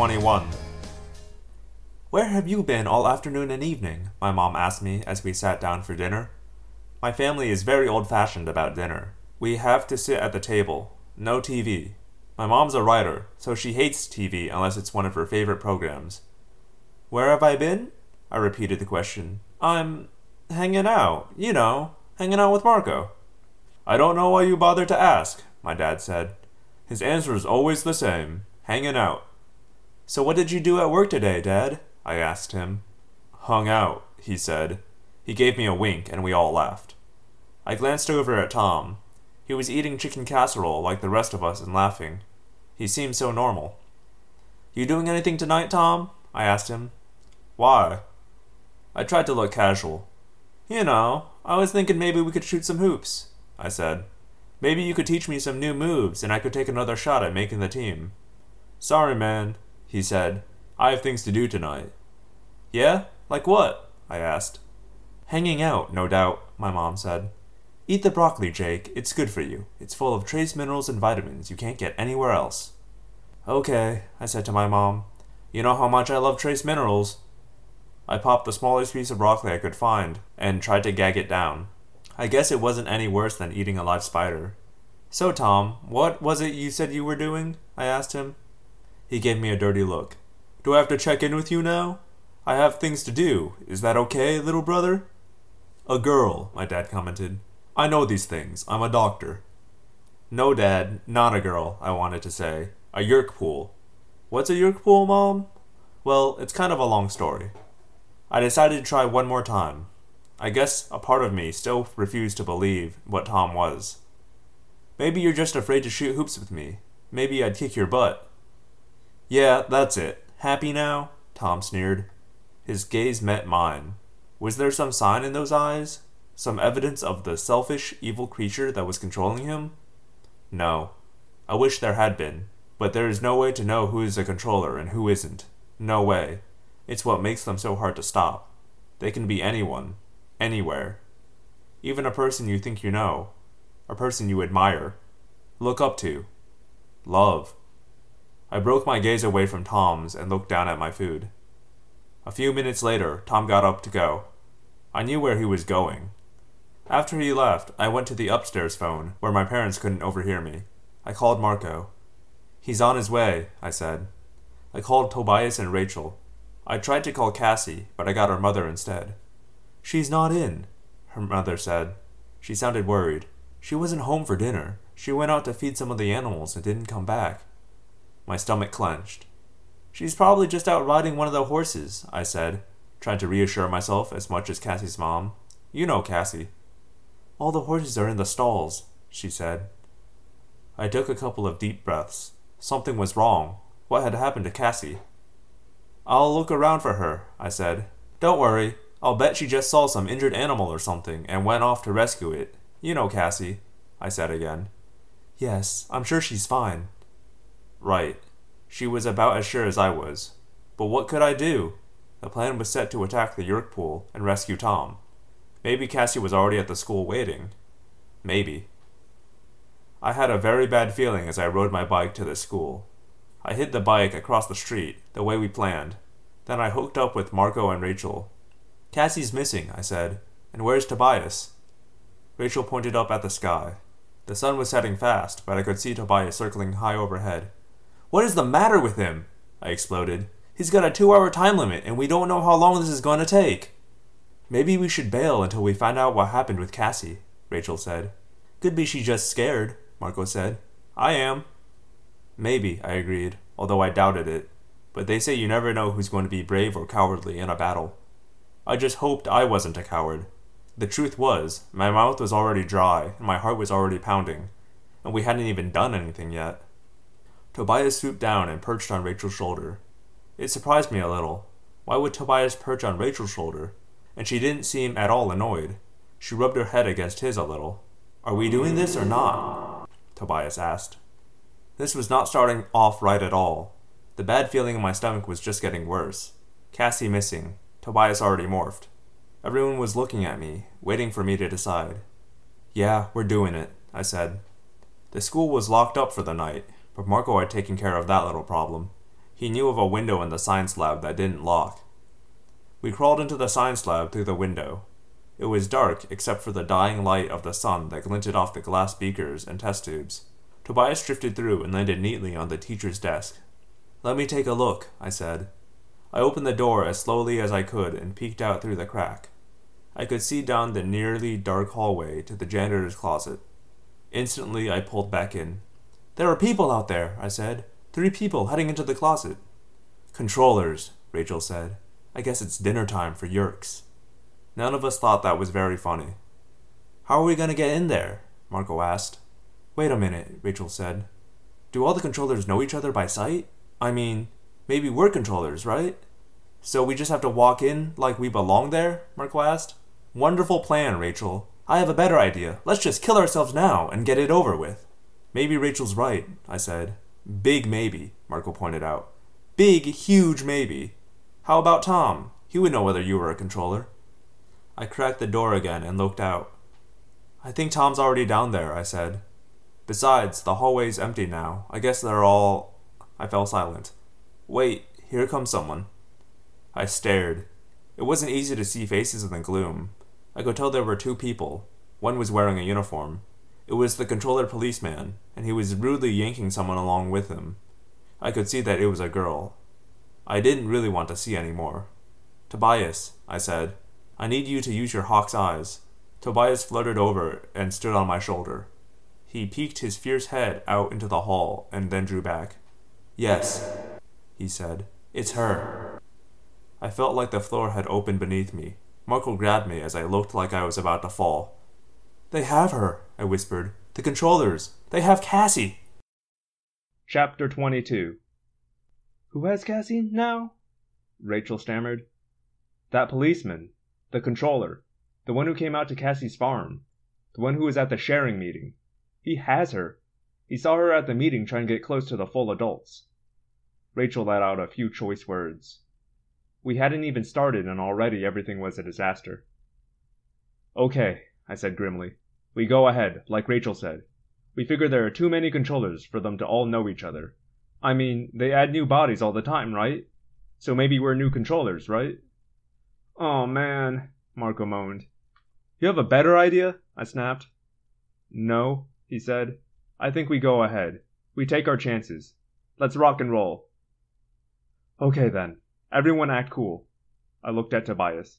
21. Where have you been all afternoon and evening? My mom asked me as we sat down for dinner. My family is very old fashioned about dinner. We have to sit at the table, no TV. My mom's a writer, so she hates TV unless it's one of her favorite programs. Where have I been? I repeated the question. I'm hanging out, you know, hanging out with Marco. I don't know why you bothered to ask, my dad said. His answer is always the same hanging out. So, what did you do at work today, Dad? I asked him. Hung out, he said. He gave me a wink, and we all laughed. I glanced over at Tom. He was eating chicken casserole like the rest of us and laughing. He seemed so normal. You doing anything tonight, Tom? I asked him. Why? I tried to look casual. You know, I was thinking maybe we could shoot some hoops, I said. Maybe you could teach me some new moves and I could take another shot at making the team. Sorry, man, he said. I have things to do tonight. Yeah? Like what? I asked. Hanging out, no doubt, my mom said. Eat the broccoli, Jake. It's good for you. It's full of trace minerals and vitamins you can't get anywhere else. Okay, I said to my mom. You know how much I love trace minerals. I popped the smallest piece of broccoli I could find and tried to gag it down. I guess it wasn't any worse than eating a live spider. So, Tom, what was it you said you were doing? I asked him. He gave me a dirty look. Do I have to check in with you now? I have things to do. Is that okay, little brother? A girl, my dad commented. I know these things. I'm a doctor. No, Dad, not a girl, I wanted to say. A Yeerk pool. What's a Yeerk pool, Mom? Well, it's kind of a long story. I decided to try one more time. I guess a part of me still refused to believe what Tom was. Maybe you're just afraid to shoot hoops with me. Maybe I'd kick your butt. Yeah, that's it. Happy now? Tom sneered. His gaze met mine. Was there some sign in those eyes? Some evidence of the selfish, evil creature that was controlling him? No. I wish there had been, but there is no way to know who is a controller and who isn't. No way. It's what makes them so hard to stop. They can be anyone, anywhere. Even a person you think you know, a person you admire, look up to, love. I broke my gaze away from Tom's and looked down at my food. A few minutes later, Tom got up to go. I knew where he was going. After he left, I went to the upstairs phone, where my parents couldn't overhear me. I called Marco. He's on his way, I said. I called Tobias and Rachel. I tried to call Cassie, but I got her mother instead. She's not in, her mother said. She sounded worried. She wasn't home for dinner. She went out to feed some of the animals and didn't come back. My stomach clenched. She's probably just out riding one of the horses, I said, trying to reassure myself as much as Cassie's mom. You know Cassie. All the horses are in the stalls, she said. I took a couple of deep breaths. Something was wrong. What had happened to Cassie? I'll look around for her, I said. Don't worry. I'll bet she just saw some injured animal or something and went off to rescue it. You know Cassie, I said again. Yes, I'm sure she's fine. Right. She was about as sure as I was. But what could I do? The plan was set to attack the Yeerk pool and rescue Tom. Maybe Cassie was already at the school waiting. Maybe. I had a very bad feeling as I rode my bike to the school. I hid the bike across the street, the way we planned. Then I hooked up with Marco and Rachel. Cassie's missing, I said. And where's Tobias? Rachel pointed up at the sky. The sun was setting fast, but I could see Tobias circling high overhead. What is the matter with him? I exploded. He's got a two hour time limit, and we don't know how long this is going to take. Maybe we should bail until we find out what happened with Cassie, Rachel said. Could be she's just scared, Marco said. I am. Maybe, I agreed, although I doubted it. But they say you never know who's going to be brave or cowardly in a battle. I just hoped I wasn't a coward. The truth was, my mouth was already dry, and my heart was already pounding, and we hadn't even done anything yet. Tobias swooped down and perched on Rachel's shoulder. It surprised me a little. Why would Tobias perch on Rachel's shoulder? And she didn't seem at all annoyed. She rubbed her head against his a little. Are we doing this or not? Tobias asked. This was not starting off right at all. The bad feeling in my stomach was just getting worse. Cassie missing, Tobias already morphed. Everyone was looking at me, waiting for me to decide. Yeah, we're doing it, I said. The school was locked up for the night, but Marco had taken care of that little problem. He knew of a window in the science lab that didn't lock. We crawled into the science lab through the window. It was dark except for the dying light of the sun that glinted off the glass beakers and test tubes. Tobias drifted through and landed neatly on the teacher's desk. Let me take a look, I said. I opened the door as slowly as I could and peeked out through the crack. I could see down the nearly dark hallway to the janitor's closet. Instantly, I pulled back in. There are people out there, I said. Three people heading into the closet. Controllers, Rachel said. I guess it's dinner time for Yeerks. None of us thought that was very funny. How are we going to get in there? Marco asked. Wait a minute, Rachel said. Do all the controllers know each other by sight? I mean, maybe we're controllers, right? So we just have to walk in like we belong there? Marco asked. Wonderful plan, Rachel. I have a better idea. Let's just kill ourselves now and get it over with. Maybe Rachel's right, I said. Big maybe, Marco pointed out. Big, huge maybe. How about Tom? He would know whether you were a controller. I cracked the door again and looked out. I think Tom's already down there, I said. Besides, the hallway's empty now. I guess they're all. I fell silent. Wait, here comes someone. I stared. It wasn't easy to see faces in the gloom. I could tell there were two people. One was wearing a uniform. It was the controller policeman, and he was rudely yanking someone along with him. I could see that it was a girl. I didn't really want to see any more. Tobias, I said, I need you to use your hawk's eyes. Tobias fluttered over and stood on my shoulder. He peeked his fierce head out into the hall and then drew back. Yes, he said. It's her. I felt like the floor had opened beneath me. Marco grabbed me as I looked like I was about to fall. They have her, I whispered. The controllers. They have Cassie. Chapter 22 Who has Cassie now? Rachel stammered. That policeman. The controller. The one who came out to Cassie's farm. The one who was at the sharing meeting. He has her. He saw her at the meeting trying to get close to the full adults. Rachel let out a few choice words. We hadn't even started, and already everything was a disaster. Okay, I said grimly. We go ahead, like Rachel said. We figure there are too many controllers for them to all know each other. I mean, they add new bodies all the time, right? So maybe we're new controllers, right? Oh man, Marco moaned. You have a better idea? I snapped. No, he said. I think we go ahead. We take our chances. Let's rock and roll. Okay then. Everyone act cool. I looked at Tobias.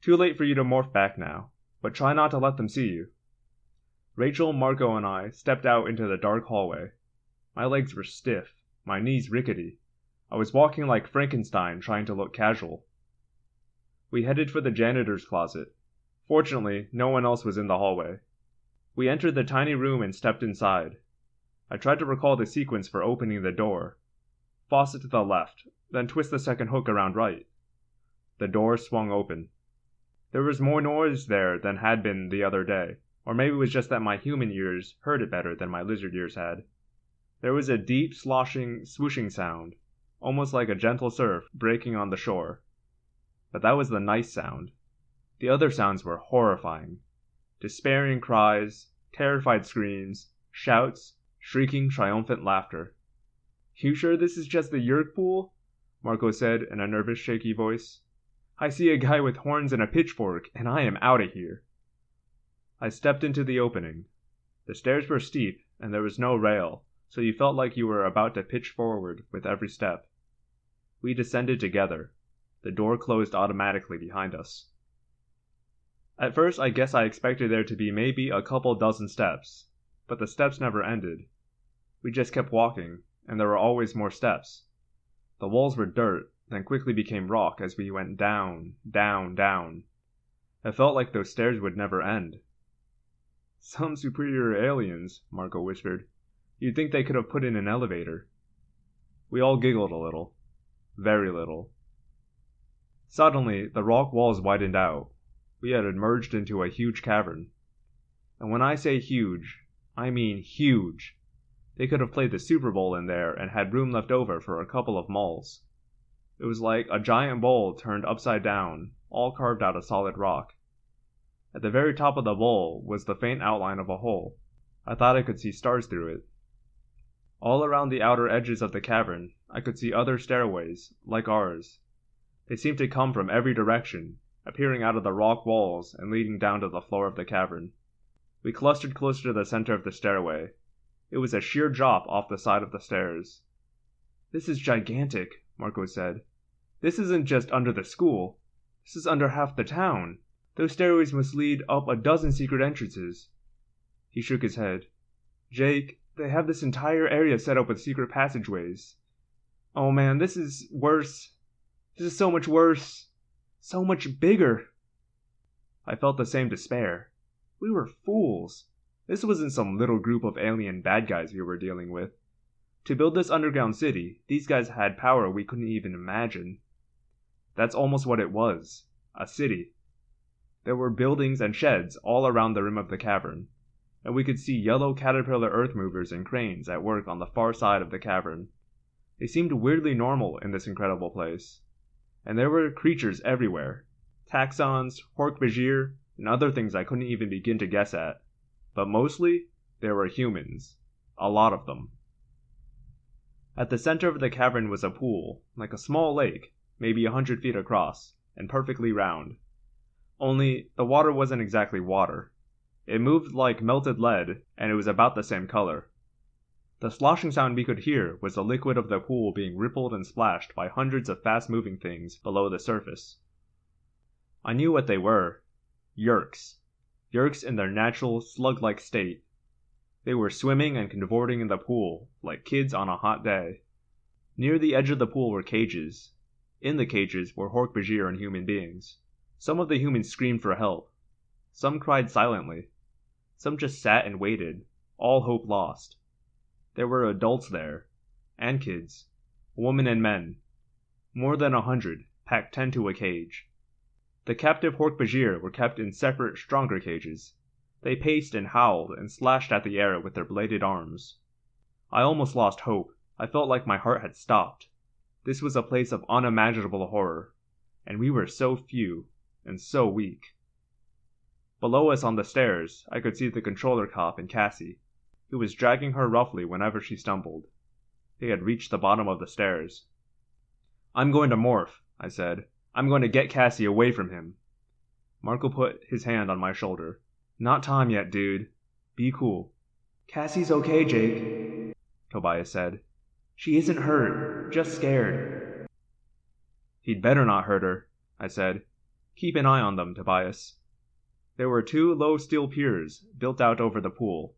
Too late for you to morph back now, but try not to let them see you. Rachel, Marco, and I stepped out into the dark hallway. My legs were stiff, my knees rickety. I was walking like Frankenstein trying to look casual. We headed for the janitor's closet. Fortunately, no one else was in the hallway. We entered the tiny room and stepped inside. I tried to recall the sequence for opening the door. Faucet to the left, then twist the second hook around right. The door swung open. There was more noise there than had been the other day, or maybe it was just that my human ears heard it better than my lizard ears had. There was a deep, sloshing, swooshing sound, almost like a gentle surf breaking on the shore. But that was the nice sound. The other sounds were horrifying. Despairing cries, terrified screams, shouts, shrieking, triumphant laughter. You sure this is just the Yeerk pool? Marco said in a nervous, shaky voice. I see a guy with horns and a pitchfork, and I am out of here. I stepped into the opening. The stairs were steep, and there was no rail, so you felt like you were about to pitch forward with every step. We descended together. The door closed automatically behind us. At first, I guess I expected there to be maybe a couple dozen steps, but the steps never ended. We just kept walking, and there were always more steps. The walls were dirt, then quickly became rock as we went down, down, down. It felt like those stairs would never end. Some superior aliens, Marco whispered. You'd think they could have put in an elevator. We all giggled a little. Very little. Suddenly, the rock walls widened out. We had emerged into a huge cavern. And when I say huge, I mean huge. They could have played the Super Bowl in there and had room left over for a couple of malls. It was like a giant bowl turned upside down, all carved out of solid rock. At the very top of the bowl was the faint outline of a hole. I thought I could see stars through it. All around the outer edges of the cavern, I could see other stairways, like ours. They seemed to come from every direction, appearing out of the rock walls and leading down to the floor of the cavern. We clustered closer to the center of the stairway. It was a sheer drop off the side of the stairs. This is gigantic, Marco said. This isn't just under the school. This is under half the town. Those stairways must lead up a dozen secret entrances. He shook his head. Jake, they have this entire area set up with secret passageways. Oh man, this is worse. This is so much worse. So much bigger. I felt the same despair. We were fools. This wasn't some little group of alien bad guys we were dealing with. To build this underground city, these guys had power we couldn't even imagine. That's almost what it was a city. There were buildings and sheds all around the rim of the cavern, and we could see yellow caterpillar earth movers and cranes at work on the far side of the cavern. They seemed weirdly normal in this incredible place. And there were creatures everywhere taxxons, hork-bajir, and other things I couldn't even begin to guess at. But mostly, there were humans. A lot of them. At the center of the cavern was a pool, like a small lake, maybe a hundred feet across, and perfectly round. Only, the water wasn't exactly water. It moved like melted lead, and it was about the same color. The sloshing sound we could hear was the liquid of the pool being rippled and splashed by hundreds of fast moving things below the surface. I knew what they were Yeerks. Yeerks in their natural, slug like state. They were swimming and convorting in the pool, like kids on a hot day. Near the edge of the pool were cages. In the cages were hork-bajir and human beings. Some of the humans screamed for help. Some cried silently. Some just sat and waited, all hope lost. There were adults there, and kids, women and men. More than a hundred, packed ten to a cage. The captive hork-bajir were kept in separate, stronger cages. They paced and howled and slashed at the air with their bladed arms. I almost lost hope. I felt like my heart had stopped. This was a place of unimaginable horror, and we were so few and so weak. Below us on the stairs, I could see the controller cop and Cassie, who was dragging her roughly whenever she stumbled. They had reached the bottom of the stairs. I'm going to morph, I said. I'm going to get Cassie away from him. Marco put his hand on my shoulder. Not time yet, dude. Be cool. Cassie's okay, Jake, Tobias said. She isn't hurt, just scared. He'd better not hurt her, I said. Keep an eye on them, Tobias. There were two low steel piers built out over the pool.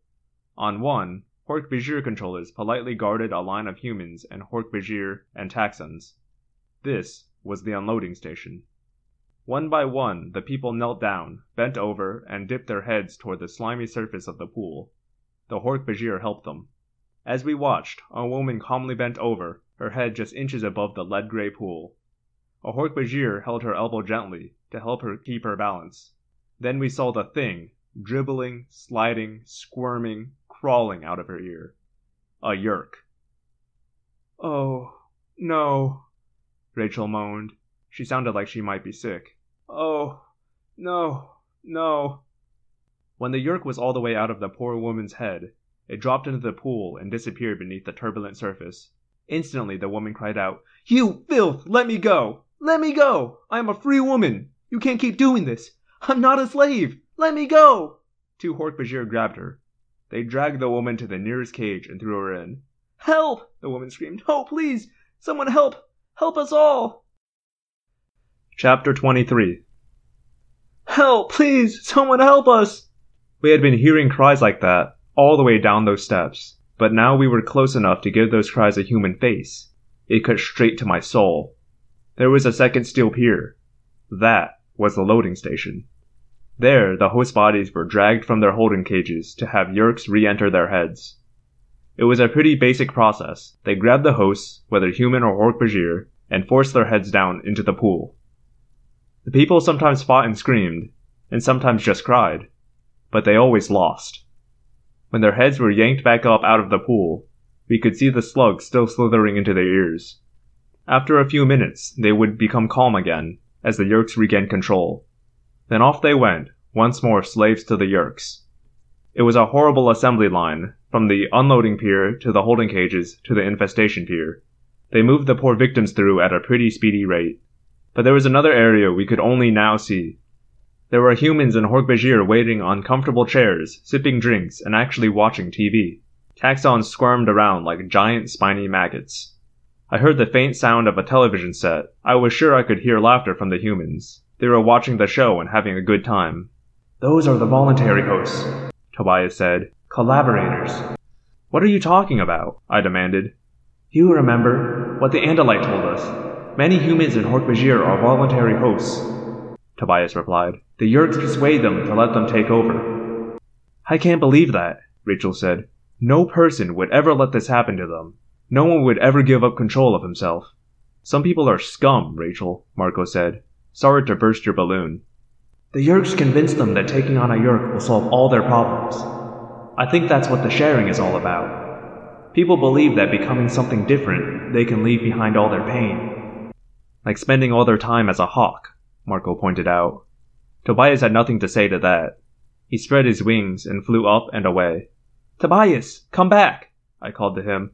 On one, Hork-Bajir controllers politely guarded a line of humans and Hork-Bajir and taxxons. This was the unloading station. One by one the people knelt down, bent over, and dipped their heads toward the slimy surface of the pool. The Hork-Bajir helped them. As we watched, a woman calmly bent over, her head just inches above the lead gray pool. A Hork-Bajir held her elbow gently to help her keep her balance. Then we saw the thing, dribbling, sliding, squirming, crawling out of her ear. A Yeerk. Oh, no, Rachel moaned. She sounded like she might be sick. Oh, no, no. When the Yeerk was all the way out of the poor woman's head, it dropped into the pool and disappeared beneath the turbulent surface. Instantly the woman cried out, You filth! Let me go! Let me go! I am a free woman! You can't keep doing this! I'm not a slave! Let me go! Two Hork-Bajir grabbed her. They dragged the woman to the nearest cage and threw her in. Help! the woman screamed. Oh, please! Someone help! Help us all! Chapter 23 Help, please! Someone help us! We had been hearing cries like that all the way down those steps, but now we were close enough to give those cries a human face. It cut straight to my soul. There was a second steel pier. That was the loading station. There, the host bodies were dragged from their holding cages to have Yeerks re enter their heads. It was a pretty basic process. They grabbed the hosts, whether human or Hork-Bajir, and forced their heads down into the pool. The people sometimes fought and screamed, and sometimes just cried, but they always lost. When their heads were yanked back up out of the pool, we could see the slugs still slithering into their ears. After a few minutes, they would become calm again, as the Yeerks regained control. Then off they went, once more slaves to the Yeerks. It was a horrible assembly line, from the unloading pier to the holding cages to the infestation pier. They moved the poor victims through at a pretty speedy rate. But there was another area we could only now see. There were humans in Hork-Bajir waiting on comfortable chairs, sipping drinks, and actually watching TV. Taxxons squirmed around like giant spiny maggots. I heard the faint sound of a television set. I was sure I could hear laughter from the humans. They were watching the show and having a good time. Those are the voluntary hosts, Tobias said. Collaborators. What are you talking about? I demanded. You remember what the Andalite told us. Many humans in Hork-Bajir are voluntary hosts. Tobias replied. The Yeerks persuade them to let them take over. I can't believe that, Rachel said. No person would ever let this happen to them. No one would ever give up control of himself. Some people are scum, Rachel, Marco said. Sorry to burst your balloon. The Yeerks convinced them that taking on a Yeerk will solve all their problems. I think that's what the sharing is all about. People believe that becoming something different, they can leave behind all their pain. Like spending all their time as a hawk, Marco pointed out. Tobias had nothing to say to that. He spread his wings and flew up and away. Tobias, come back! I called to him.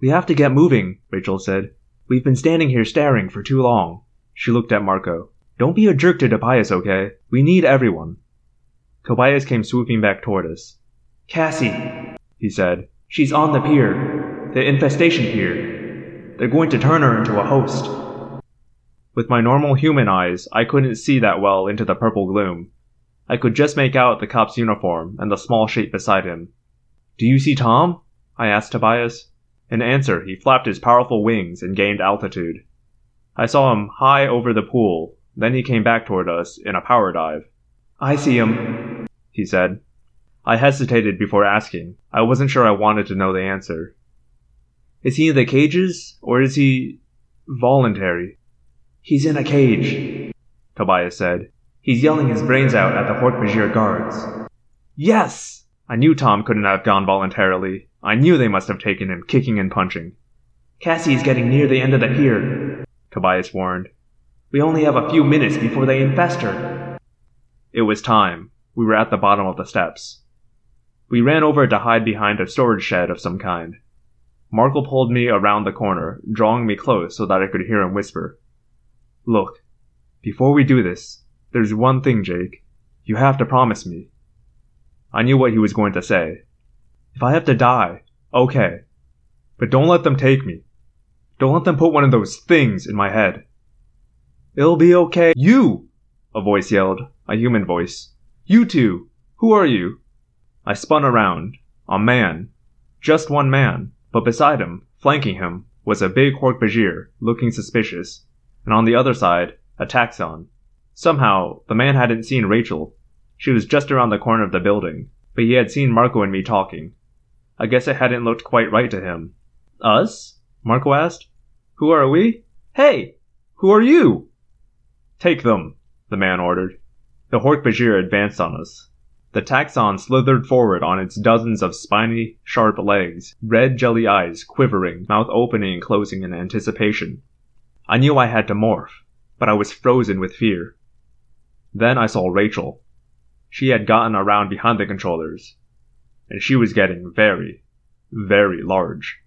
We have to get moving, Rachel said. We've been standing here staring for too long. She looked at Marco. Don't be a jerk to Tobias, okay? We need everyone. Tobias came swooping back toward us. Cassie, he said. She's on the pier. The infestation pier. They're going to turn her into a host. With my normal human eyes, I couldn't see that well into the purple gloom. I could just make out the cop's uniform and the small shape beside him. Do you see Tom? I asked Tobias. In answer, he flapped his powerful wings and gained altitude. I saw him high over the pool, then he came back toward us in a power dive. I see him, he said. I hesitated before asking. I wasn't sure I wanted to know the answer. Is he in the cages, or is he voluntary? He's in a cage, Tobias said. He's yelling his brains out at the Hork-Bajir guards. Yes! I knew Tom couldn't have gone voluntarily. I knew they must have taken him kicking and punching. Cassie is getting near the end of the pier, Tobias warned. We only have a few minutes before they infest her. It was time. We were at the bottom of the steps. We ran over to hide behind a storage shed of some kind. Marco pulled me around the corner, drawing me close so that I could hear him whisper. Look, before we do this, there's one thing, Jake. You have to promise me. I knew what he was going to say. If I have to die, okay. But don't let them take me. Don't let them put one of those things in my head. It'll be okay. You! A voice yelled, a human voice. You two! Who are you? I spun around. A man. Just one man. But beside him, flanking him, was a big Hork-Bajir, looking suspicious. And on the other side, a taxxon. Somehow, the man hadn't seen Rachel, she was just around the corner of the building, but he had seen Marco and me talking. I guess it hadn't looked quite right to him. Us? Marco asked. Who are we? Hey! Who are you? Take them, the man ordered. The Hork-Bajir advanced on us. The taxxon slithered forward on its dozens of spiny, sharp legs, red jelly eyes quivering, mouth opening and closing in anticipation. I knew I had to morph, but I was frozen with fear. Then I saw Rachel. She had gotten around behind the controllers, and she was getting very, very large.